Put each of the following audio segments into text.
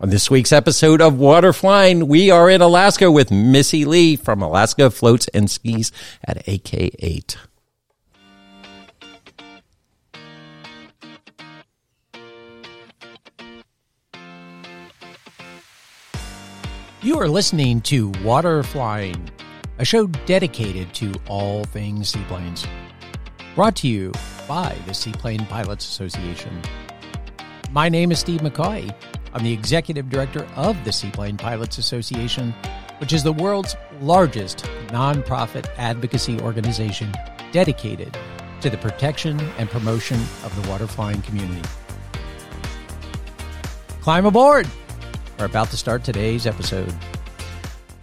On this week's episode of Water Flying, we are in Alaska with Missy Lee from Alaska Floats and Skis at AK8. You are listening to Water Flying, a show dedicated to all things seaplanes. Brought to you by the Seaplane Pilots Association. My name is Steve McCoy. I'm the executive director of the Seaplane Pilots Association, which is the world's largest nonprofit advocacy organization dedicated to the protection and promotion of the waterflying community. Climb aboard! We're about to start today's episode.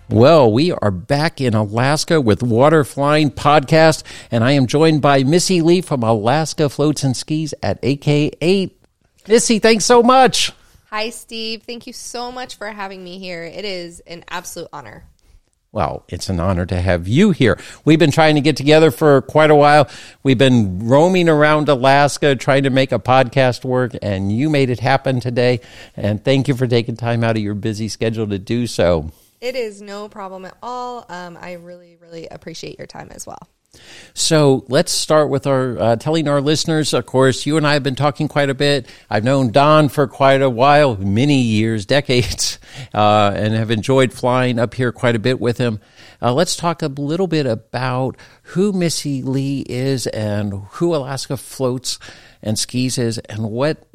Well, we are back in Alaska with Water Flying Podcast, and I am joined by Missy Lee from Alaska Floats and Skis at AK8. Missy, thanks so much. Hi, Steve. Thank you so much for having me here. It is an absolute honor. Well, it's an honor to have you here. We've been trying to get together for quite a while. We've been roaming around Alaska trying to make a podcast work, and you made it happen today. And thank you for taking time out of your busy schedule to do so. It is no problem at all. Um, I really, really appreciate your time as well. So let's start with our uh, telling our listeners. Of course, you and I have been talking quite a bit. I've known Don for quite a while, many years, decades, uh, and have enjoyed flying up here quite a bit with him. Uh, let's talk a little bit about who Missy Lee is and who Alaska Floats and Skis is, and what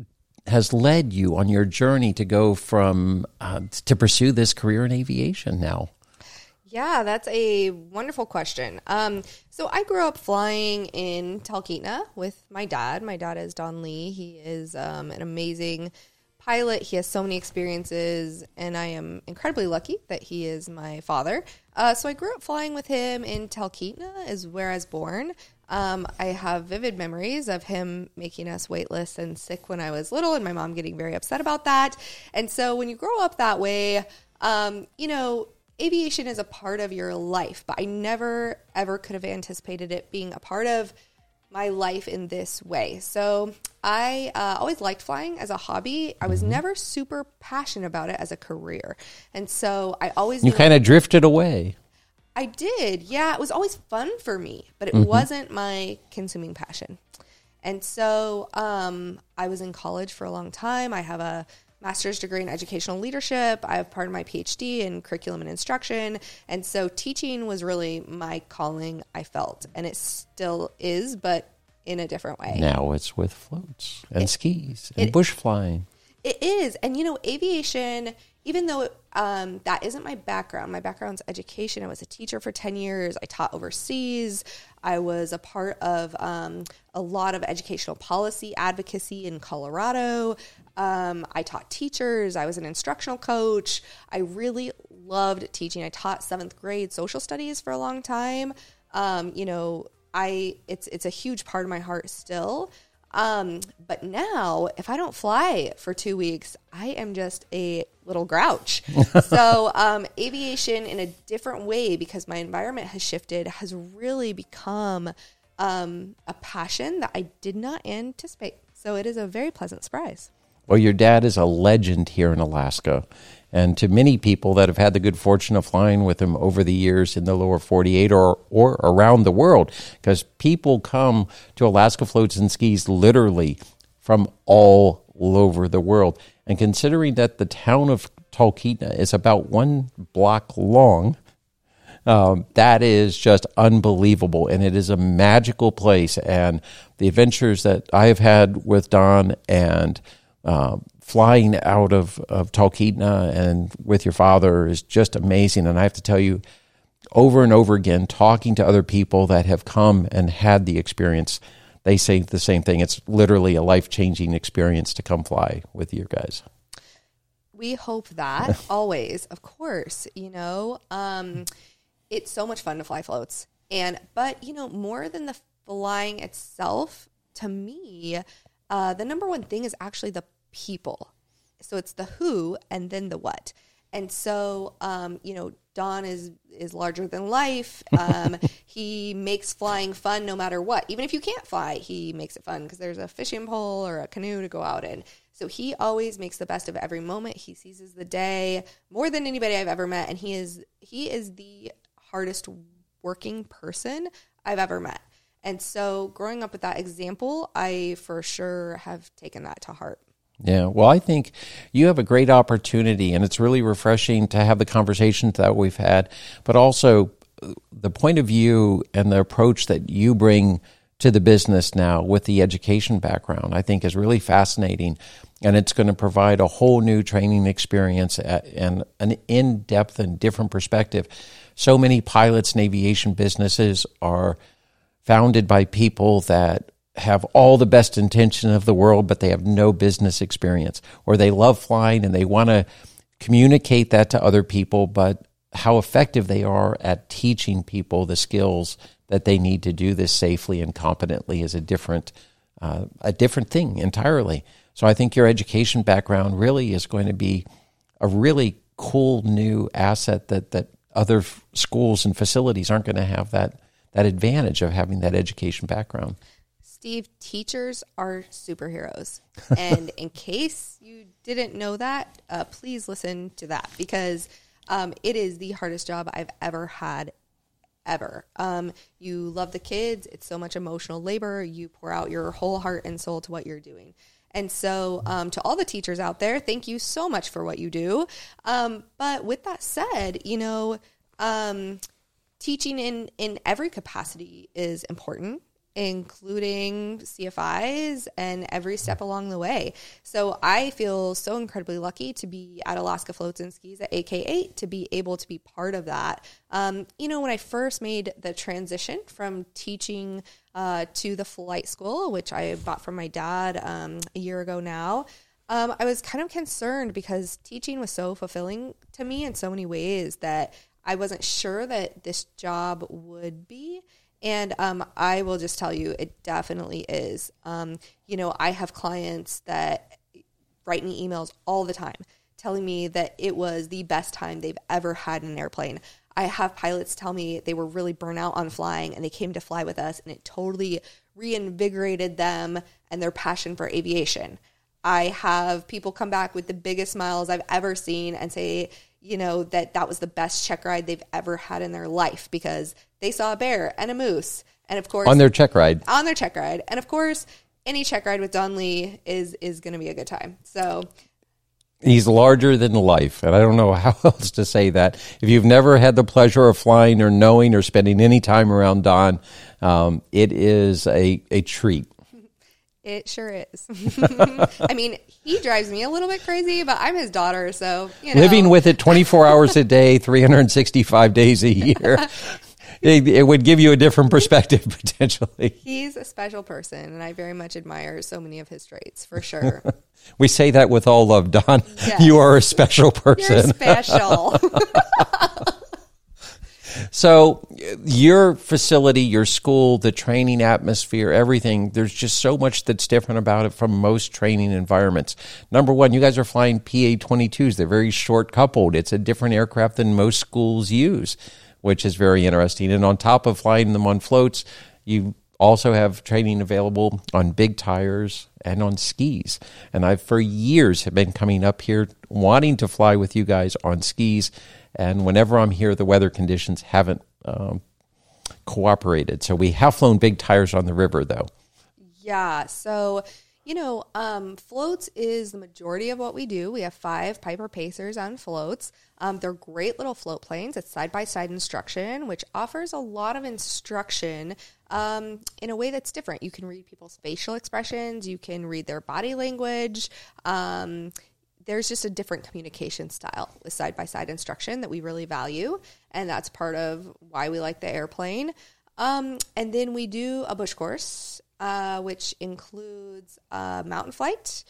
has led you on your journey to go from uh, to pursue this career in aviation now. Yeah, that's a wonderful question. Um, so I grew up flying in Talkeetna with my dad. My dad is Don Lee. He is um, an amazing pilot. He has so many experiences, and I am incredibly lucky that he is my father. Uh, so I grew up flying with him in Talkeetna, is where I was born. Um, I have vivid memories of him making us weightless and sick when I was little, and my mom getting very upset about that. And so when you grow up that way, um, you know, aviation is a part of your life, but I never ever could have anticipated it being a part of my life in this way. So I uh, always liked flying as a hobby. I was mm-hmm. never super passionate about it as a career, and so I always you kind of drifted away. I did, yeah. It was always fun for me, but it mm-hmm. wasn't my consuming passion. And so um, I was in college for a long time. I have a master's degree in educational leadership. I have part of my PhD in curriculum and instruction. And so teaching was really my calling, I felt. And it still is, but in a different way. Now it's with floats and it, skis and it, bush flying. It is. And, you know, aviation, even though um, that isn't my background, my background's education. I was a teacher for 10 years. I taught overseas. I was a part of um, a lot of educational policy advocacy in Colorado. Um, I taught teachers. I was an instructional coach. I really loved teaching. I taught seventh grade social studies for a long time. Um, you know, I it's it's a huge part of my heart still. Um, but now, if I don't fly for two weeks, I am just a little grouch. so, um, aviation in a different way because my environment has shifted has really become um, a passion that I did not anticipate. So, it is a very pleasant surprise. Well, your dad is a legend here in Alaska. And to many people that have had the good fortune of flying with him over the years in the lower 48 or, or around the world, because people come to Alaska Floats and Skis literally from all over the world. And considering that the town of Talkeetna is about one block long, um, that is just unbelievable. And it is a magical place. And the adventures that I have had with Don and uh, flying out of, of Talkeetna and with your father is just amazing. And I have to tell you, over and over again, talking to other people that have come and had the experience, they say the same thing. It's literally a life changing experience to come fly with you guys. We hope that always, of course. You know, um, it's so much fun to fly floats, and but you know, more than the flying itself, to me, uh, the number one thing is actually the people. So it's the who and then the what. And so, um, you know, Don is is larger than life. Um, he makes flying fun no matter what. Even if you can't fly, he makes it fun because there's a fishing pole or a canoe to go out in. So he always makes the best of every moment. He seizes the day more than anybody I've ever met, and he is he is the hardest working person I've ever met. And so, growing up with that example, I for sure have taken that to heart. Yeah, well, I think you have a great opportunity, and it's really refreshing to have the conversations that we've had, but also uh, the point of view and the approach that you bring to the business now with the education background, I think is really fascinating. And it's going to provide a whole new training experience and an in depth and different perspective. So many pilots and aviation businesses are founded by people that have all the best intention of the world, but they have no business experience, or they love flying and they want to communicate that to other people, but how effective they are at teaching people the skills that they need to do this safely and competently is a different uh, a different thing entirely. So I think your education background really is going to be a really cool new asset that that other f- schools and facilities aren't going to have that that advantage of having that education background. Steve, teachers are superheroes. and in case you didn't know that, uh, please listen to that because um, it is the hardest job I've ever had, ever. Um, you love the kids, it's so much emotional labor. You pour out your whole heart and soul to what you're doing. And so, um, to all the teachers out there, thank you so much for what you do. Um, but with that said, you know, um, teaching in in every capacity is important including CFIs and every step along the way. So I feel so incredibly lucky to be at Alaska Floats and Skis at AK8 to be able to be part of that. Um, you know, when I first made the transition from teaching uh, to the flight school, which I bought from my dad um, a year ago now. Um, I was kind of concerned because teaching was so fulfilling to me in so many ways that I wasn't sure that this job would be. And um, I will just tell you, it definitely is. Um, you know, I have clients that write me emails all the time telling me that it was the best time they've ever had in an airplane. I have pilots tell me they were really burnt out on flying and they came to fly with us and it totally reinvigorated them and their passion for aviation. I have people come back with the biggest smiles I've ever seen and say, you know, that that was the best check ride they've ever had in their life because they saw a bear and a moose. And of course, on their check ride, on their check ride. And of course, any check ride with Don Lee is is going to be a good time. So he's larger than life. And I don't know how else to say that. If you've never had the pleasure of flying or knowing or spending any time around Don, um, it is a, a treat. It sure is. I mean, he drives me a little bit crazy, but I'm his daughter, so you know. living with it 24 hours a day, 365 days a year. It, it, would give you a different perspective potentially. He's a special person, and I very much admire so many of his traits for sure. we say that with all love, Don. Yes. You are a special person. You're special. So, your facility, your school, the training atmosphere, everything, there's just so much that's different about it from most training environments. Number one, you guys are flying PA 22s. They're very short coupled. It's a different aircraft than most schools use, which is very interesting. And on top of flying them on floats, you also have training available on big tires and on skis. And I've for years have been coming up here wanting to fly with you guys on skis and whenever I'm here, the weather conditions haven't um, cooperated. So we have flown big tires on the river, though. Yeah. So, you know, um, floats is the majority of what we do. We have five Piper Pacers on floats. Um, they're great little float planes. It's side by side instruction, which offers a lot of instruction um, in a way that's different. You can read people's facial expressions, you can read their body language. Um, there's just a different communication style with side by side instruction that we really value. And that's part of why we like the airplane. Um, and then we do a bush course, uh, which includes uh, mountain flight,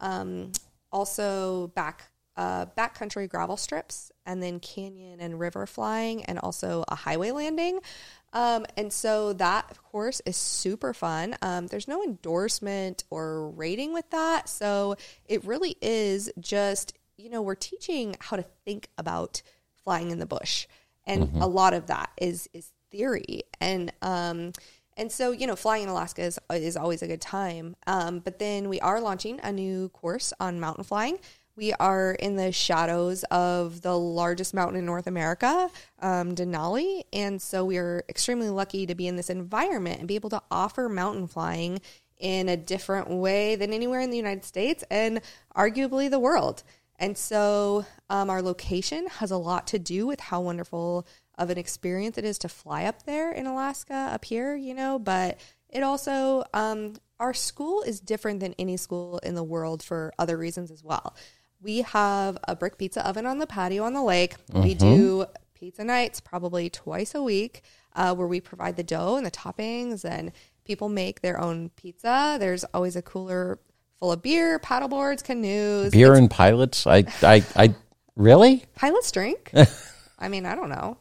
um, also back uh, backcountry gravel strips, and then canyon and river flying, and also a highway landing. Um, and so that, of course, is super fun. Um, there's no endorsement or rating with that. So it really is just, you know, we're teaching how to think about flying in the bush. And mm-hmm. a lot of that is, is theory. And, um, And so, you know, flying in Alaska is, is always a good time. Um, but then we are launching a new course on mountain flying. We are in the shadows of the largest mountain in North America, um, Denali. And so we are extremely lucky to be in this environment and be able to offer mountain flying in a different way than anywhere in the United States and arguably the world. And so um, our location has a lot to do with how wonderful of an experience it is to fly up there in Alaska, up here, you know, but it also, um, our school is different than any school in the world for other reasons as well. We have a brick pizza oven on the patio on the lake. Mm-hmm. We do pizza nights probably twice a week uh, where we provide the dough and the toppings and people make their own pizza. There's always a cooler full of beer, paddleboards, canoes. Beer it's, and pilots? I, I, I, really? Pilots drink? I mean, I don't know.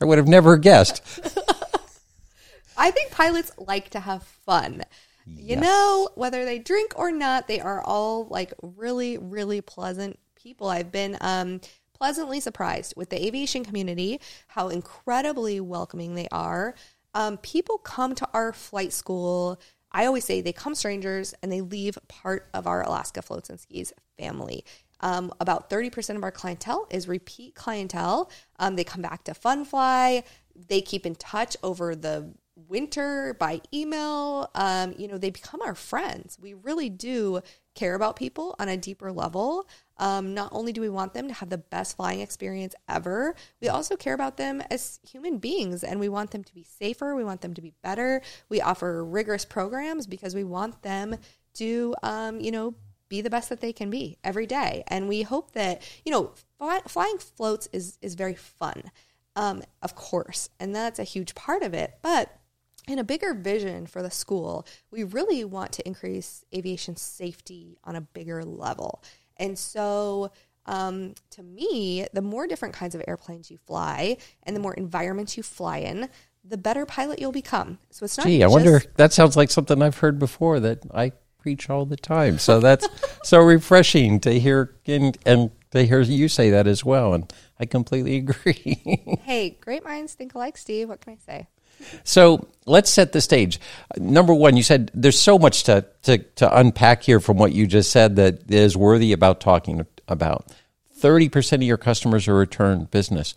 I would have never guessed. I think pilots like to have fun. You know, whether they drink or not, they are all like really, really pleasant people. I've been um, pleasantly surprised with the aviation community, how incredibly welcoming they are. Um, people come to our flight school. I always say they come strangers and they leave part of our Alaska Floats and Skis family. Um, about 30% of our clientele is repeat clientele. Um, they come back to Funfly. They keep in touch over the winter by email. Um, you know, they become our friends. We really do care about people on a deeper level. Um, not only do we want them to have the best flying experience ever, we also care about them as human beings and we want them to be safer. We want them to be better. We offer rigorous programs because we want them to, um, you know, be the best that they can be every day. And we hope that, you know, fly, flying floats is, is very fun, um, of course, and that's a huge part of it. But in a bigger vision for the school, we really want to increase aviation safety on a bigger level. And so, um, to me, the more different kinds of airplanes you fly and the more environments you fly in, the better pilot you'll become. So it's not. Gee, I wonder. That sounds like something I've heard before that I preach all the time. So that's so refreshing to hear and, and to hear you say that as well. And I completely agree. hey, great minds think alike, Steve. What can I say? So let's set the stage. Number one, you said there's so much to, to, to unpack here from what you just said that is worthy about talking about. 30% of your customers are return business.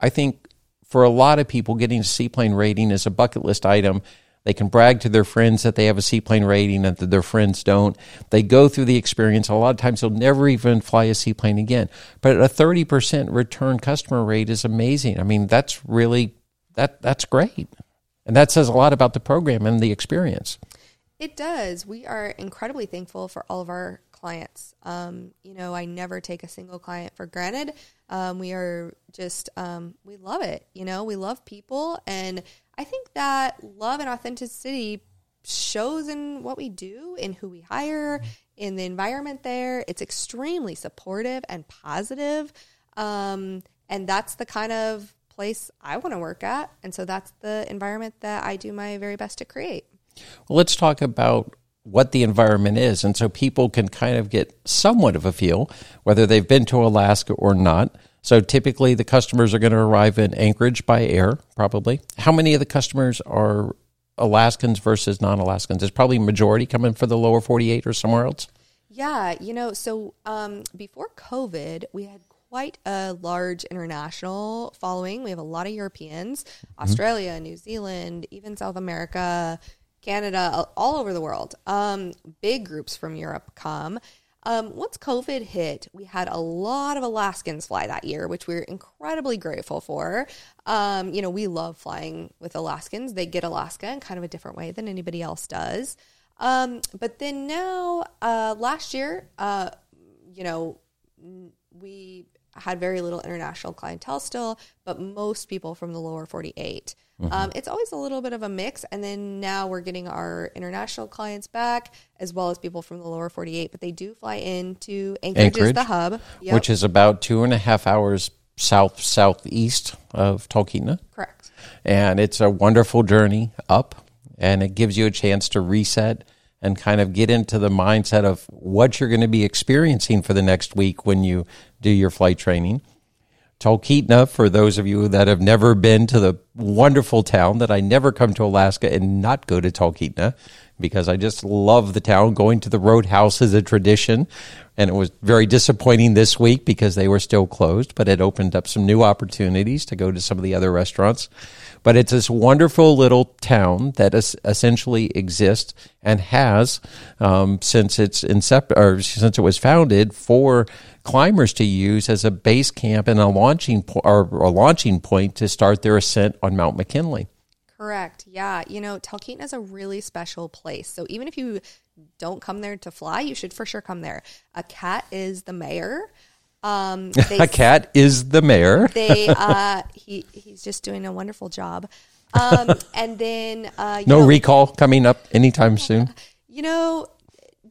I think for a lot of people, getting a seaplane rating is a bucket list item they can brag to their friends that they have a seaplane rating and that their friends don't. They go through the experience. A lot of times they'll never even fly a seaplane again. But a 30% return customer rate is amazing. I mean, that's really that that's great. And that says a lot about the program and the experience. It does. We are incredibly thankful for all of our clients. Um, you know, I never take a single client for granted. Um, we are just, um, we love it. You know, we love people. And I think that love and authenticity shows in what we do, in who we hire, in the environment there. It's extremely supportive and positive. Um, and that's the kind of place I want to work at. And so that's the environment that I do my very best to create. Well, let's talk about what the environment is. And so people can kind of get somewhat of a feel whether they've been to Alaska or not. So typically the customers are going to arrive in Anchorage by air, probably. How many of the customers are Alaskans versus non Alaskans? Is probably majority coming for the lower 48 or somewhere else? Yeah, you know, so um, before COVID, we had quite a large international following. We have a lot of Europeans, mm-hmm. Australia, New Zealand, even South America, Canada, all over the world. Um, big groups from Europe come. Um, once COVID hit, we had a lot of Alaskans fly that year, which we are incredibly grateful for. Um, you know, we love flying with Alaskans. They get Alaska in kind of a different way than anybody else does. Um, but then now, uh, last year, uh, you know, we had very little international clientele still, but most people from the lower 48. Mm-hmm. Um, it's always a little bit of a mix. And then now we're getting our international clients back as well as people from the lower 48, but they do fly into Anchorage, Anchorage the hub, yep. which is about two and a half hours south southeast of Talkeetna. Correct. And it's a wonderful journey up, and it gives you a chance to reset and kind of get into the mindset of what you're going to be experiencing for the next week when you do your flight training. Talkeetna, uh, for those of you that have never been to the wonderful town, that I never come to Alaska and not go to Talkeetna uh, because I just love the town. Going to the Roadhouse is a tradition, and it was very disappointing this week because they were still closed, but it opened up some new opportunities to go to some of the other restaurants. But it's this wonderful little town that is essentially exists and has um, since its incept or since it was founded for climbers to use as a base camp and a launching po- or a launching point to start their ascent on Mount McKinley. Correct. Yeah. You know, Talkeetna is a really special place. So even if you don't come there to fly, you should for sure come there. A cat is the mayor. Um, a cat is the mayor. they uh, he he's just doing a wonderful job. Um, and then uh, no know, recall coming up anytime soon. You know,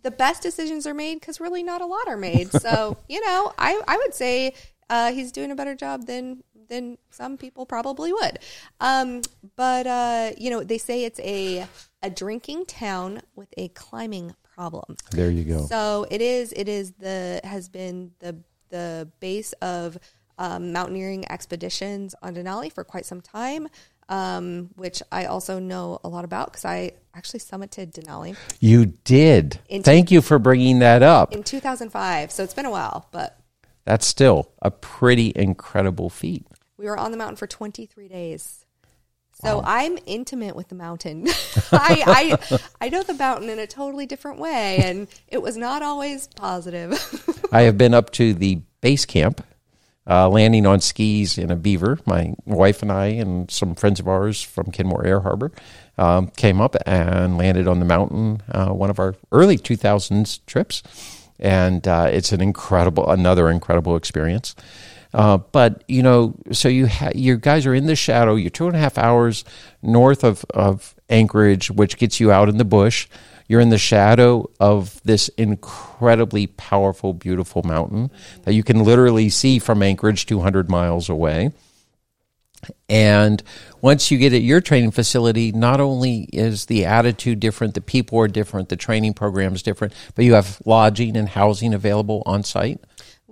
the best decisions are made because really not a lot are made. So you know, I I would say uh, he's doing a better job than than some people probably would. Um, but uh, you know, they say it's a a drinking town with a climbing problem. There you go. So it is. It is the has been the the base of um, mountaineering expeditions on Denali for quite some time. Um, which I also know a lot about because I actually summited Denali. You did. In Thank you for bringing that up. in 2005. So it's been a while, but That's still a pretty incredible feat. We were on the mountain for 23 days. So I'm intimate with the mountain. I, I I know the mountain in a totally different way, and it was not always positive. I have been up to the base camp, uh, landing on skis in a beaver. My wife and I and some friends of ours from Kenmore Air Harbor um, came up and landed on the mountain. Uh, one of our early 2000s trips, and uh, it's an incredible, another incredible experience. Uh, but you know, so you ha- you guys are in the shadow. You're two and a half hours north of of Anchorage, which gets you out in the bush. You're in the shadow of this incredibly powerful, beautiful mountain that you can literally see from Anchorage 200 miles away. And once you get at your training facility, not only is the attitude different, the people are different, the training program is different, but you have lodging and housing available on site.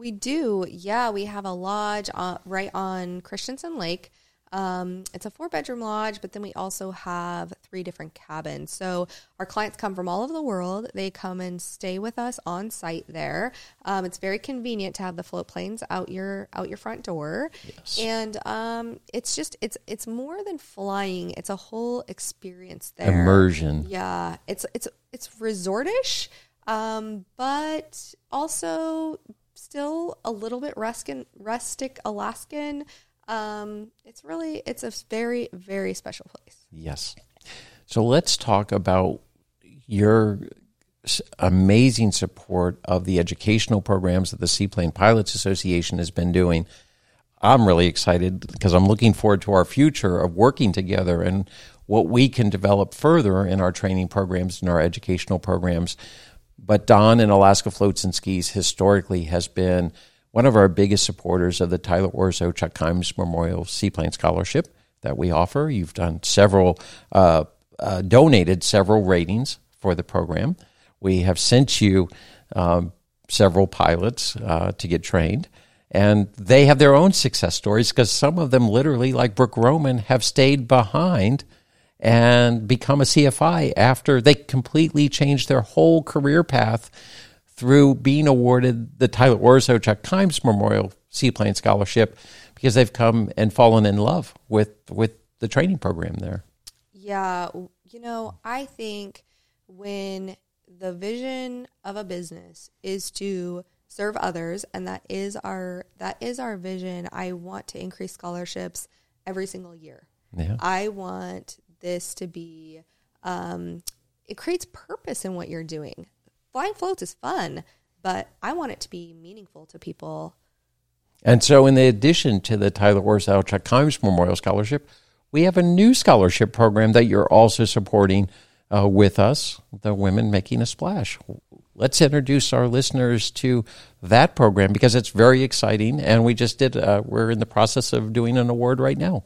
We do, yeah. We have a lodge uh, right on Christiansen Lake. Um, it's a four bedroom lodge, but then we also have three different cabins. So our clients come from all over the world. They come and stay with us on site there. Um, it's very convenient to have the float planes out your out your front door, and um, it's just it's it's more than flying. It's a whole experience there. Immersion. Yeah, it's it's it's resortish, um, but also still a little bit rustic, rustic Alaskan. Um, it's really it's a very very special place. Yes. So let's talk about your amazing support of the educational programs that the Seaplane Pilots Association has been doing. I'm really excited because I'm looking forward to our future of working together and what we can develop further in our training programs and our educational programs. But Don and Alaska Floats and Skis historically has been one of our biggest supporters of the Tyler Orzo Chuck Kimes Memorial Seaplane Scholarship that we offer. You've done several, uh, uh, donated several ratings for the program. We have sent you um, several pilots uh, to get trained. And they have their own success stories because some of them, literally, like Brooke Roman, have stayed behind and become a CFI after they completely changed their whole career path through being awarded the Tyler Orzo Chuck Kimes Memorial Seaplane Scholarship because they've come and fallen in love with with the training program there. Yeah, you know, I think when the vision of a business is to serve others and that is our that is our vision, I want to increase scholarships every single year. Yeah. I want this to be um, it creates purpose in what you're doing. Flying floats is fun, but I want it to be meaningful to people. And so, in addition to the Tyler Orzo Chuck Kimes Memorial Scholarship, we have a new scholarship program that you're also supporting uh, with us, the Women Making a Splash. Let's introduce our listeners to that program because it's very exciting, and we just did. Uh, we're in the process of doing an award right now.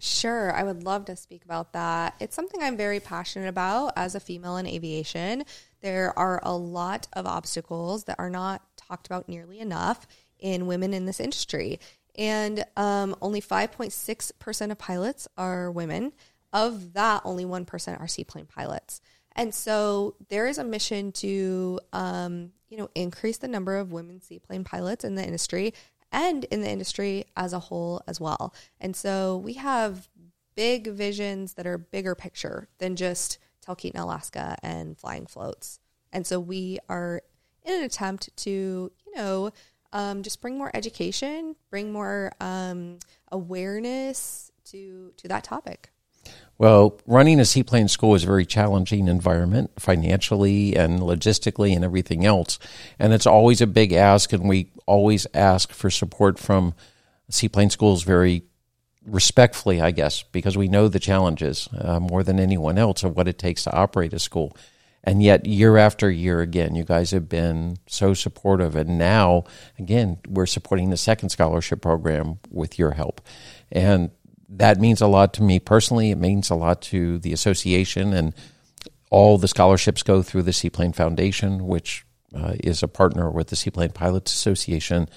Sure, I would love to speak about that. It's something I'm very passionate about as a female in aviation. There are a lot of obstacles that are not talked about nearly enough in women in this industry. and um, only 5.6% of pilots are women. Of that, only 1% are seaplane pilots. And so there is a mission to, um, you know, increase the number of women seaplane pilots in the industry and in the industry as a whole as well. And so we have big visions that are bigger picture than just Talkeetna, Alaska and flying floats. And so we are in an attempt to, you know, um, just bring more education, bring more um, awareness to to that topic. Well, running a seaplane school is a very challenging environment financially and logistically and everything else. And it's always a big ask, and we always ask for support from seaplane schools very respectfully, I guess, because we know the challenges uh, more than anyone else of what it takes to operate a school. And yet, year after year, again, you guys have been so supportive. And now, again, we're supporting the second scholarship program with your help. And that means a lot to me personally. It means a lot to the association. And all the scholarships go through the Seaplane Foundation, which uh, is a partner with the Seaplane Pilots Association.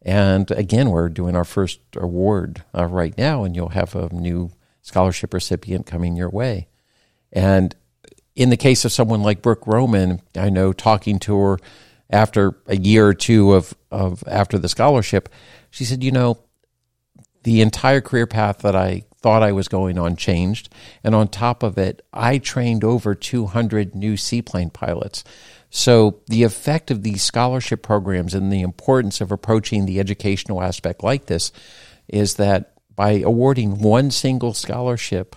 And again, we're doing our first award uh, right now, and you'll have a new scholarship recipient coming your way. And in the case of someone like Brooke Roman, I know talking to her after a year or two of, of after the scholarship, she said, you know, the entire career path that I thought I was going on changed. And on top of it, I trained over 200 new seaplane pilots. So the effect of these scholarship programs and the importance of approaching the educational aspect like this is that by awarding one single scholarship,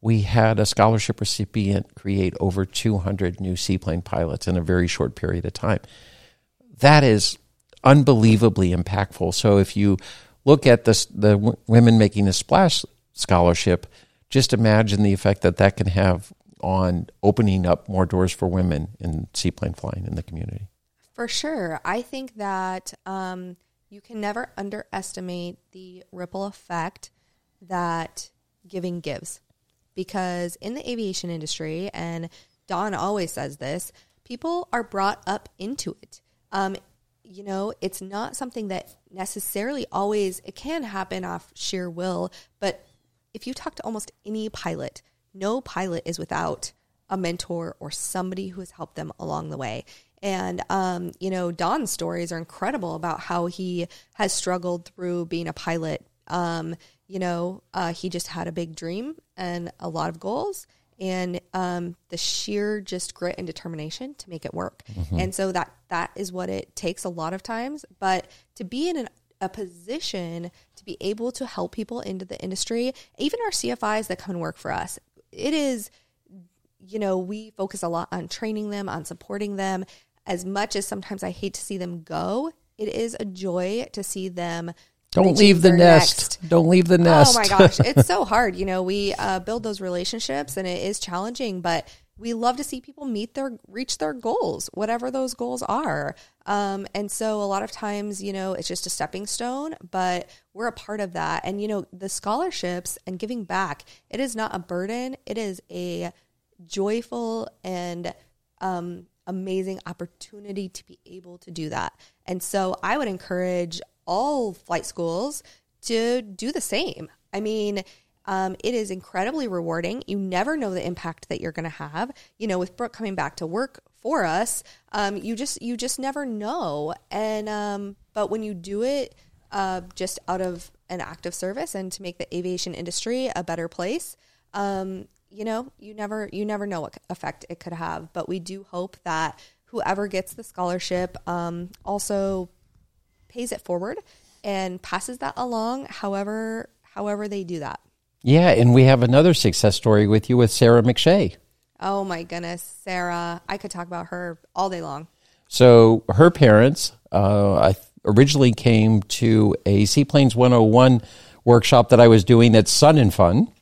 we had a scholarship recipient create over 200 new seaplane pilots in a very short period of time. That is unbelievably impactful. So if you look at this, the women making a splash scholarship, just imagine the effect that that can have on opening up more doors for women in seaplane flying in the community. For sure. I think that um, you can never underestimate the ripple effect that giving gives because in the aviation industry, and Don always says this, people are brought up into it. Um, you know, it's not something that necessarily always, it can happen off sheer will, but if you talk to almost any pilot, no pilot is without a mentor or somebody who has helped them along the way. And, um, you know, Don's stories are incredible about how he has struggled through being a pilot. Um, you know, uh, he just had a big dream and a lot of goals and um, the sheer just grit and determination to make it work. Mm-hmm. And so that that is what it takes a lot of times. But to be in an, a position to be able to help people into the industry, even our CFIs that come and work for us, it is, you know, we focus a lot on training them, on supporting them. As much as sometimes I hate to see them go, it is a joy to see them don't leave the nest. Next. Don't leave the nest. Oh my gosh, it's so hard. You know, we uh, build those relationships, and it is challenging, but we love to see people meet their reach their goals, whatever those goals are. Um, and so, a lot of times, you know, it's just a stepping stone, but we're a part of that. And you know, the scholarships and giving back, it is not a burden. It is a joyful and um, amazing opportunity to be able to do that. And so, I would encourage all flight schools to do the same. I mean, um, it is incredibly rewarding. You never know the impact that you're going to have. You know, with Brooke coming back to work for us, um, you just you just never know. And um, but when you do it uh, just out of an active service and to make the aviation industry a better place, um, you know, you never you never know what effect it could have. But we do hope that whoever gets the scholarship um, also pays it forward and passes that along however however they do that. Yeah, and we have another success story with you with Sarah McShay. Oh my goodness, Sarah! I could talk about her all day long. So her parents uh, originally came to a Seaplanes 101 workshop that I was doing at Sun and Fun,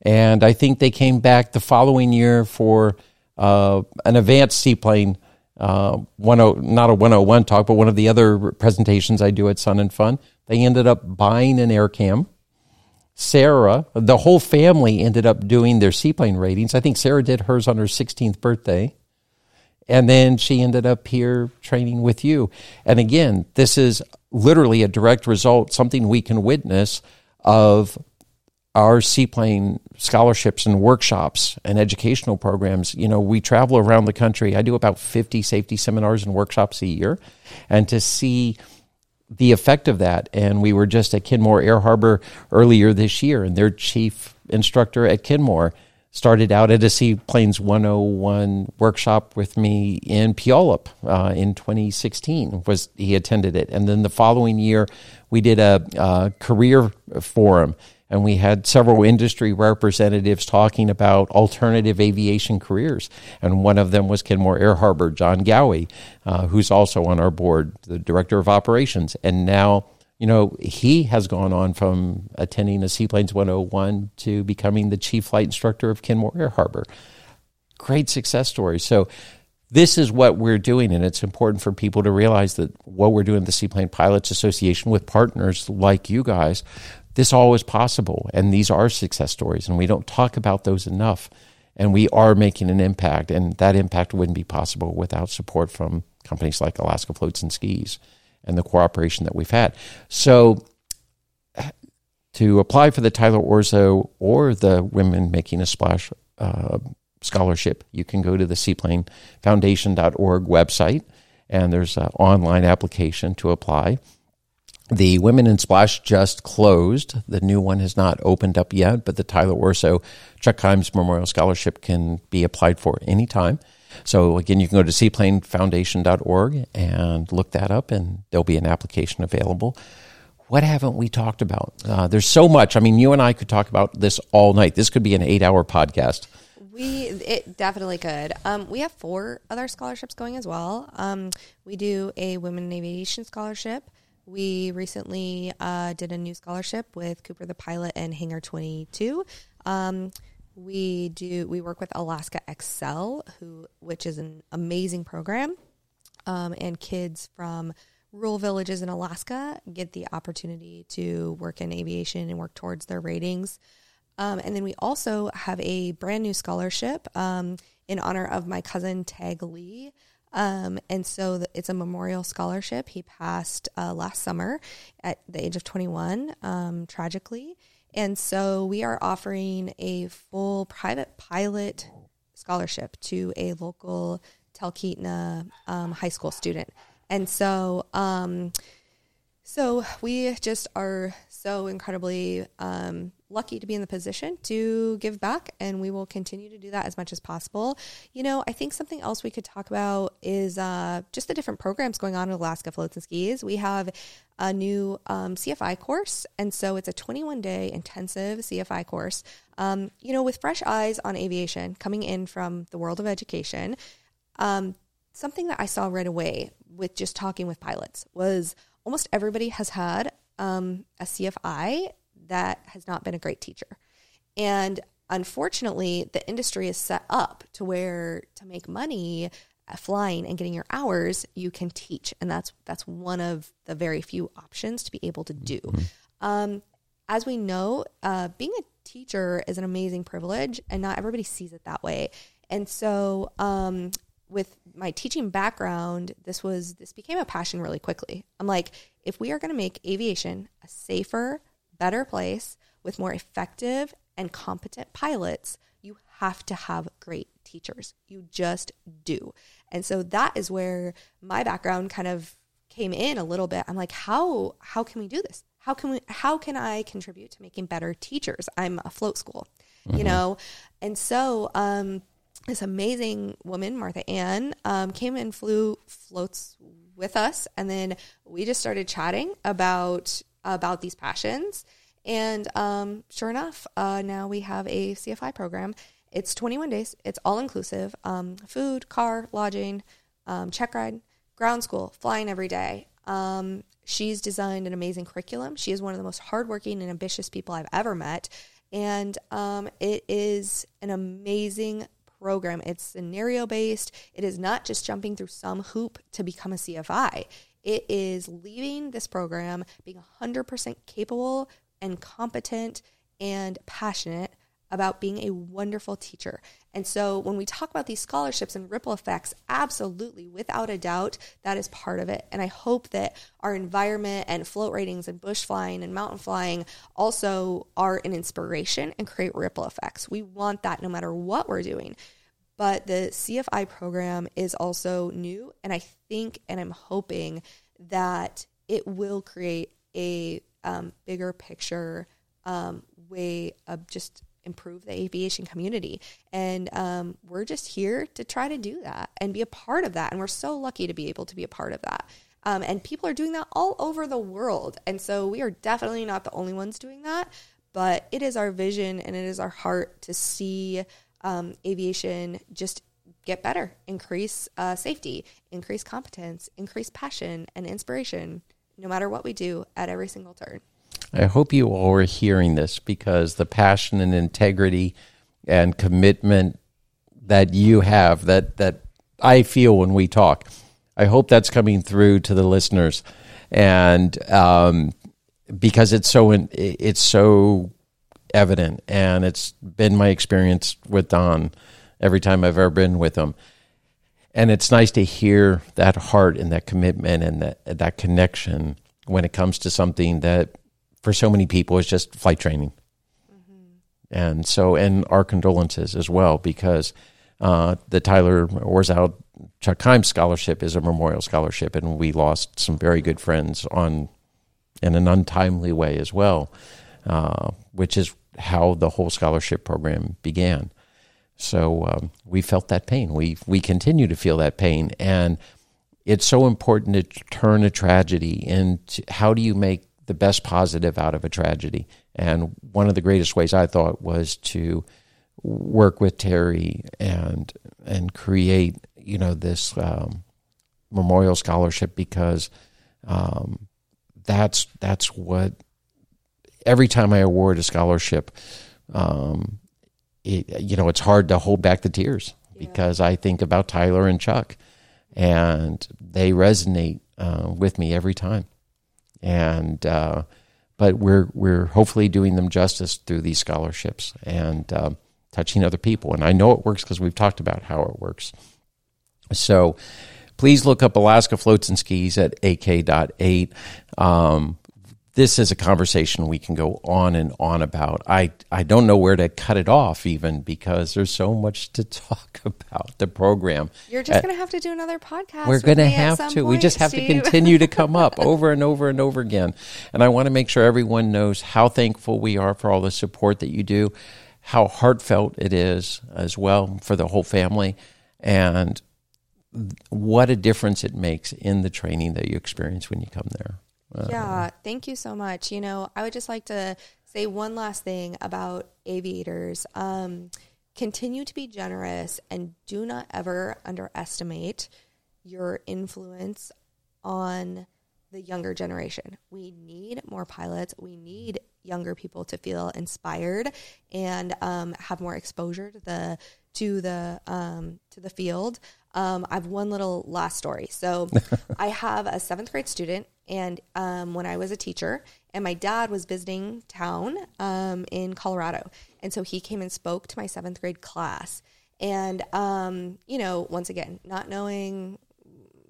and I think they came back the following year for uh, an advanced seaplane uh, one oh, not a 101 talk, but one of the other presentations I do at Sun and Fun. They ended up buying an AirCam. Sarah, the whole family ended up doing their seaplane ratings. I think Sarah did hers on her 16th birthday. And then she ended up here training with you. And again, this is literally a direct result, something we can witness of our seaplane scholarships and workshops and educational programs. You know, we travel around the country. I do about 50 safety seminars and workshops a year. And to see the effect of that, and we were just at Kenmore Air Harbor earlier this year, and their chief instructor at Kenmore started out at a Seaplanes 101 workshop with me in Puyallup uh, in 2016. Was he attended it, and then the following year we did a, a career forum and we had several industry representatives talking about alternative aviation careers. And one of them was Kenmore Air Harbor, John Gowie, uh, who's also on our board, the director of operations. And now, you know, he has gone on from attending a Seaplanes 101 to becoming the chief flight instructor of Kenmore Air Harbor. Great success story. So, this is what we're doing, and it's important for people to realize that what we're doing, the Seaplane Pilots Association, with partners like you guys, this all is possible. And these are success stories, and we don't talk about those enough. And we are making an impact, and that impact wouldn't be possible without support from companies like Alaska Floats and Skis and the cooperation that we've had. So, to apply for the Tyler Orzo or the Women Making a Splash uh, scholarship, you can go to the seaplanefoundation.org website, and there's an online application to apply. The Women in Splash just closed. The new one has not opened up yet, but the Tyler Orzo Chuck Kimes Memorial Scholarship can be applied for anytime. So again, you can go to seaplanefoundation.org and look that up, and there'll be an application available. What haven't we talked about? Uh, there's so much. I mean, you and I could talk about this all night. This could be an eight-hour podcast. We it definitely could. Um, we have four other scholarships going as well. Um, we do a women in aviation scholarship. We recently uh, did a new scholarship with Cooper the Pilot and Hangar 22. Um, we do we work with Alaska Excel, who which is an amazing program, um, and kids from rural villages in Alaska get the opportunity to work in aviation and work towards their ratings. Um, and then we also have a brand new scholarship um, in honor of my cousin Tag Lee. Um, and so the, it's a memorial scholarship. He passed uh, last summer at the age of 21, um, tragically. And so we are offering a full private pilot scholarship to a local Talkeetna um, high school student. And so, um, so we just are so incredibly um, lucky to be in the position to give back, and we will continue to do that as much as possible. You know, I think something else we could talk about is uh, just the different programs going on in Alaska Floats and Skis. We have a new um, CFI course, and so it's a 21 day intensive CFI course. Um, you know, with fresh eyes on aviation coming in from the world of education, um, something that I saw right away with just talking with pilots was almost everybody has had um, a CFI that has not been a great teacher. And unfortunately, the industry is set up to where to make money flying and getting your hours, you can teach, and that's that's one of the very few options to be able to do. Mm-hmm. Um, as we know, uh, being a teacher is an amazing privilege, and not everybody sees it that way. And so, um, with my teaching background, this was this became a passion really quickly. I'm like, if we are going to make aviation a safer, better place with more effective and competent pilots, you have to have great teachers. You just do. And so that is where my background kind of came in a little bit. I'm like, how how can we do this? How can we how can I contribute to making better teachers? I'm a float school, mm-hmm. you know? And so um this amazing woman, Martha Ann, um, came and flew floats with us, and then we just started chatting about about these passions. And um, sure enough, uh, now we have a CFI program. It's 21 days. It's all inclusive: um, food, car, lodging, um, check ride, ground school, flying every day. Um, she's designed an amazing curriculum. She is one of the most hardworking and ambitious people I've ever met, and um, it is an amazing program. It's scenario based. It is not just jumping through some hoop to become a CFI. It is leaving this program being 100% capable and competent and passionate about being a wonderful teacher. And so when we talk about these scholarships and ripple effects, absolutely, without a doubt, that is part of it. And I hope that our environment and float ratings and bush flying and mountain flying also are an inspiration and create ripple effects. We want that no matter what we're doing. But the CFI program is also new. And I think and I'm hoping that it will create a um, bigger picture um, way of just improve the aviation community. And um, we're just here to try to do that and be a part of that. And we're so lucky to be able to be a part of that. Um, and people are doing that all over the world. And so we are definitely not the only ones doing that, but it is our vision and it is our heart to see um, aviation just get better, increase uh, safety, increase competence, increase passion and inspiration, no matter what we do at every single turn. I hope you all are hearing this because the passion and integrity and commitment that you have that that I feel when we talk. I hope that's coming through to the listeners, and um, because it's so in, it's so evident, and it's been my experience with Don every time I've ever been with him, and it's nice to hear that heart and that commitment and that that connection when it comes to something that for so many people is just flight training. Mm-hmm. And so, and our condolences as well, because uh, the Tyler Orzo Chuck Kimes Scholarship is a memorial scholarship, and we lost some very good friends on in an untimely way as well, uh, which is how the whole scholarship program began. So um, we felt that pain. We we continue to feel that pain, and it's so important to turn a tragedy into how do you make the best positive out of a tragedy. And one of the greatest ways I thought was to work with Terry and and create you know this um, memorial scholarship because um, that's that's what every time I award a scholarship, um, it, you know it's hard to hold back the tears yeah. because I think about Tyler and Chuck, and they resonate uh, with me every time and uh, but we're we're hopefully doing them justice through these scholarships and uh, touching other people. And I know it works because we've talked about how it works. So please look up Alaska Floats and Skis at ak.8. Um, this is a conversation we can go on and on about. I, I don't know where to cut it off even because there's so much to talk about the program. You're just uh, going to have to do another podcast. We're going to have to. Point, we just have Steve. to continue to come up over and over and over again. And I want to make sure everyone knows how thankful we are for all the support that you do, how heartfelt it is as well for the whole family, and what a difference it makes in the training that you experience when you come there. Uh, yeah, thank you so much. You know, I would just like to say one last thing about aviators. Um, continue to be generous and do not ever underestimate your influence on the younger generation. We need more pilots. We need younger people to feel inspired and um, have more exposure to the to the um, to the field. Um, I have one little last story. So I have a seventh grade student, and um, when I was a teacher, and my dad was visiting town um, in Colorado, and so he came and spoke to my seventh grade class. And um, you know, once again, not knowing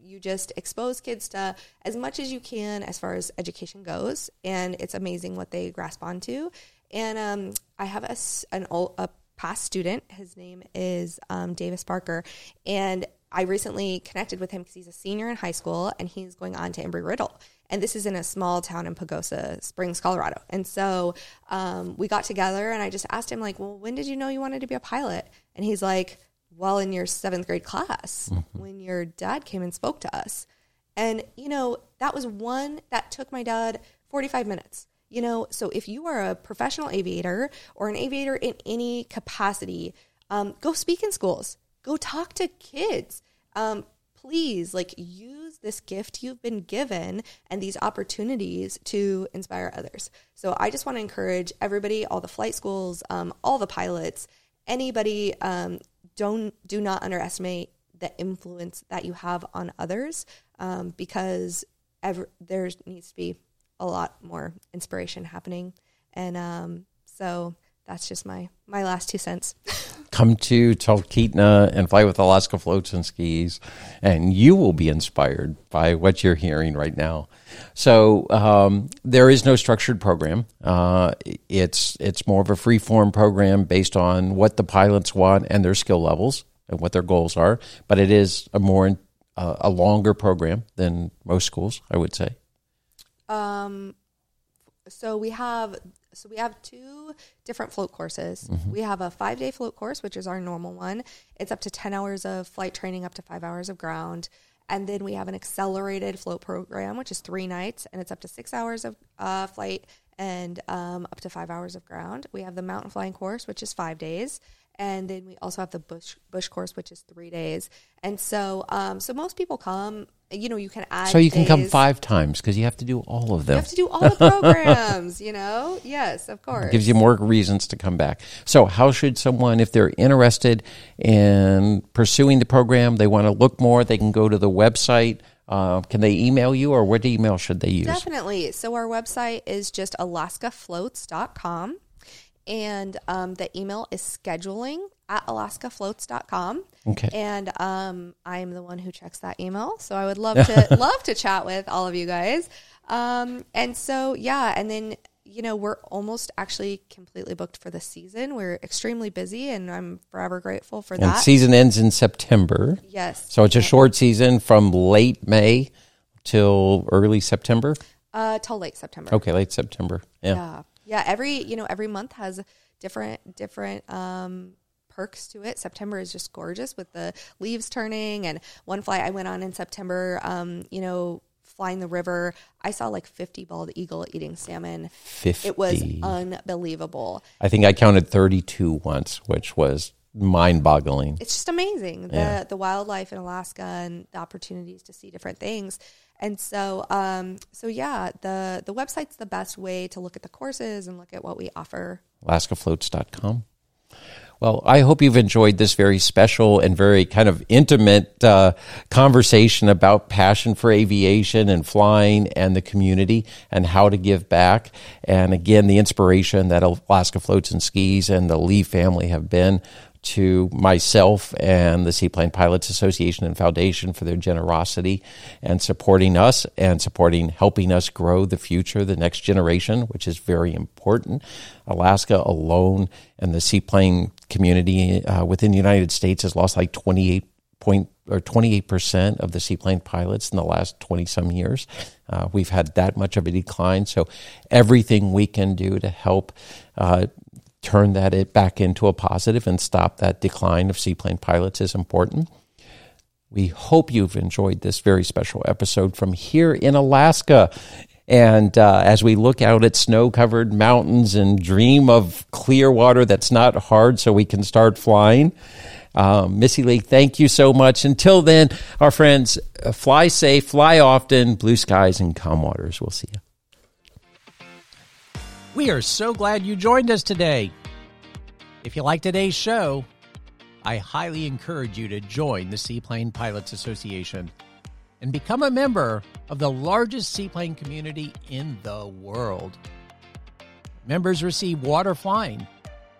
you just expose kids to as much as you can as far as education goes, and it's amazing what they grasp onto. And um, I have a, an, a past student. His name is um, Davis Parker. And I recently connected with him because he's a senior in high school and he's going on to Embry Riddle. And this is in a small town in Pagosa Springs, Colorado. And so um, we got together and I just asked him, like, well, when did you know you wanted to be a pilot? And he's like, well, in your seventh grade class mm-hmm. when your dad came and spoke to us. And, you know, that was one that took my dad 45 minutes. You know, so if you are a professional aviator or an aviator in any capacity, um, go speak in schools, go talk to kids. Um, please, like, use this gift you've been given and these opportunities to inspire others. So I just want to encourage everybody, all the flight schools, um, all the pilots, anybody, um, don't do not underestimate the influence that you have on others um, because there needs to be a lot more inspiration happening. And um, so that's just my my last two cents. Come to Talkeetna and fly with Alaska Floats and Skis, and you will be inspired by what you're hearing right now. So um, there is no structured program. Uh, it's it's more of a free form program based on what the pilots want and their skill levels and what their goals are. But it is a more uh, a longer program than most schools, I would say. Um, so we have so we have two different float courses. Mm-hmm. We have a five day float course, which is our normal one. It's up to ten hours of flight training, up to five hours of ground. And then we have an accelerated float program, which is three nights, and it's up to six hours of uh, flight and um, up to five hours of ground. We have the mountain flying course, which is five days, and then we also have the bush bush course, which is three days. And so, um, so most people come. You know, you can add. So you can come five times because you have to do all of them. You have to do all the programs. you know, yes, of course. It gives you more reasons to come back. So, how should someone, if they're interested in pursuing the program, they want to look more, they can go to the website. Uh, can they email you or what email should they use? Definitely. So our website is just alaskafloats.com and um, the email is scheduling at alaskafloats.com. Okay. And um, I'm the one who checks that email. So I would love to love to chat with all of you guys. Um, and so yeah, and then you know, we're almost actually completely booked for the season. We're extremely busy and I'm forever grateful for and that. season ends in September. Yes. So it's a short season from late May till early September. Uh till late September. Okay, late September. Yeah. Yeah yeah, every you know every month has different different um, perks to it. September is just gorgeous with the leaves turning, and one flight I went on in September, um, you know, flying the river, I saw like 50 bald eagle eating salmon. 50. It was unbelievable. I think I counted 32 once, which was mind-boggling. It's just amazing the yeah. the wildlife in Alaska and the opportunities to see different things. And so, um, so yeah, the the website's the best way to look at the courses and look at what we offer. AlaskaFloats.com. Well, I hope you've enjoyed this very special and very kind of intimate uh, conversation about passion for aviation and flying and the community and how to give back. And again, the inspiration that Alaska Floats and Skis and the Lee family have been to myself and the Seaplane Pilots Association and Foundation for their generosity and supporting us and supporting helping us grow the future, the next generation, which is very important. Alaska alone and the seaplane community uh, within the United States has lost like 28 point or 28% of the seaplane pilots in the last 20 some years. Uh, we've had that much of a decline. So everything we can do to help uh, turn that it back into a positive and stop that decline of seaplane pilots is important. We hope you've enjoyed this very special episode from here in Alaska. And uh, as we look out at snow covered mountains and dream of clear water that's not hard so we can start flying, um, Missy Lee, thank you so much. Until then, our friends, uh, fly safe, fly often, blue skies and calm waters. We'll see you. We are so glad you joined us today. If you like today's show, I highly encourage you to join the Seaplane Pilots Association and become a member of the largest seaplane community in the world. Members receive Water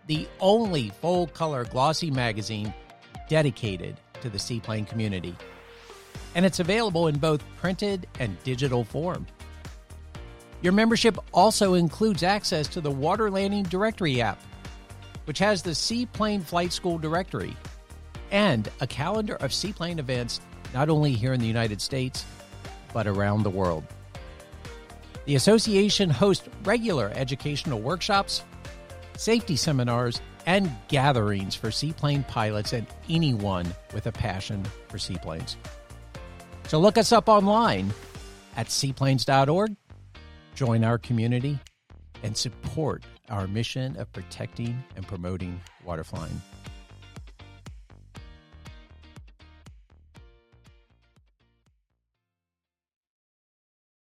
the only full color glossy magazine dedicated to the seaplane community. And it's available in both printed and digital form. Your membership also includes access to the Water Landing Directory app, which has the Seaplane Flight School Directory and a calendar of seaplane events not only here in the United States, but around the world. The association hosts regular educational workshops, safety seminars, and gatherings for seaplane pilots and anyone with a passion for seaplanes. So look us up online at seaplanes.org join our community, and support our mission of protecting and promoting waterflying.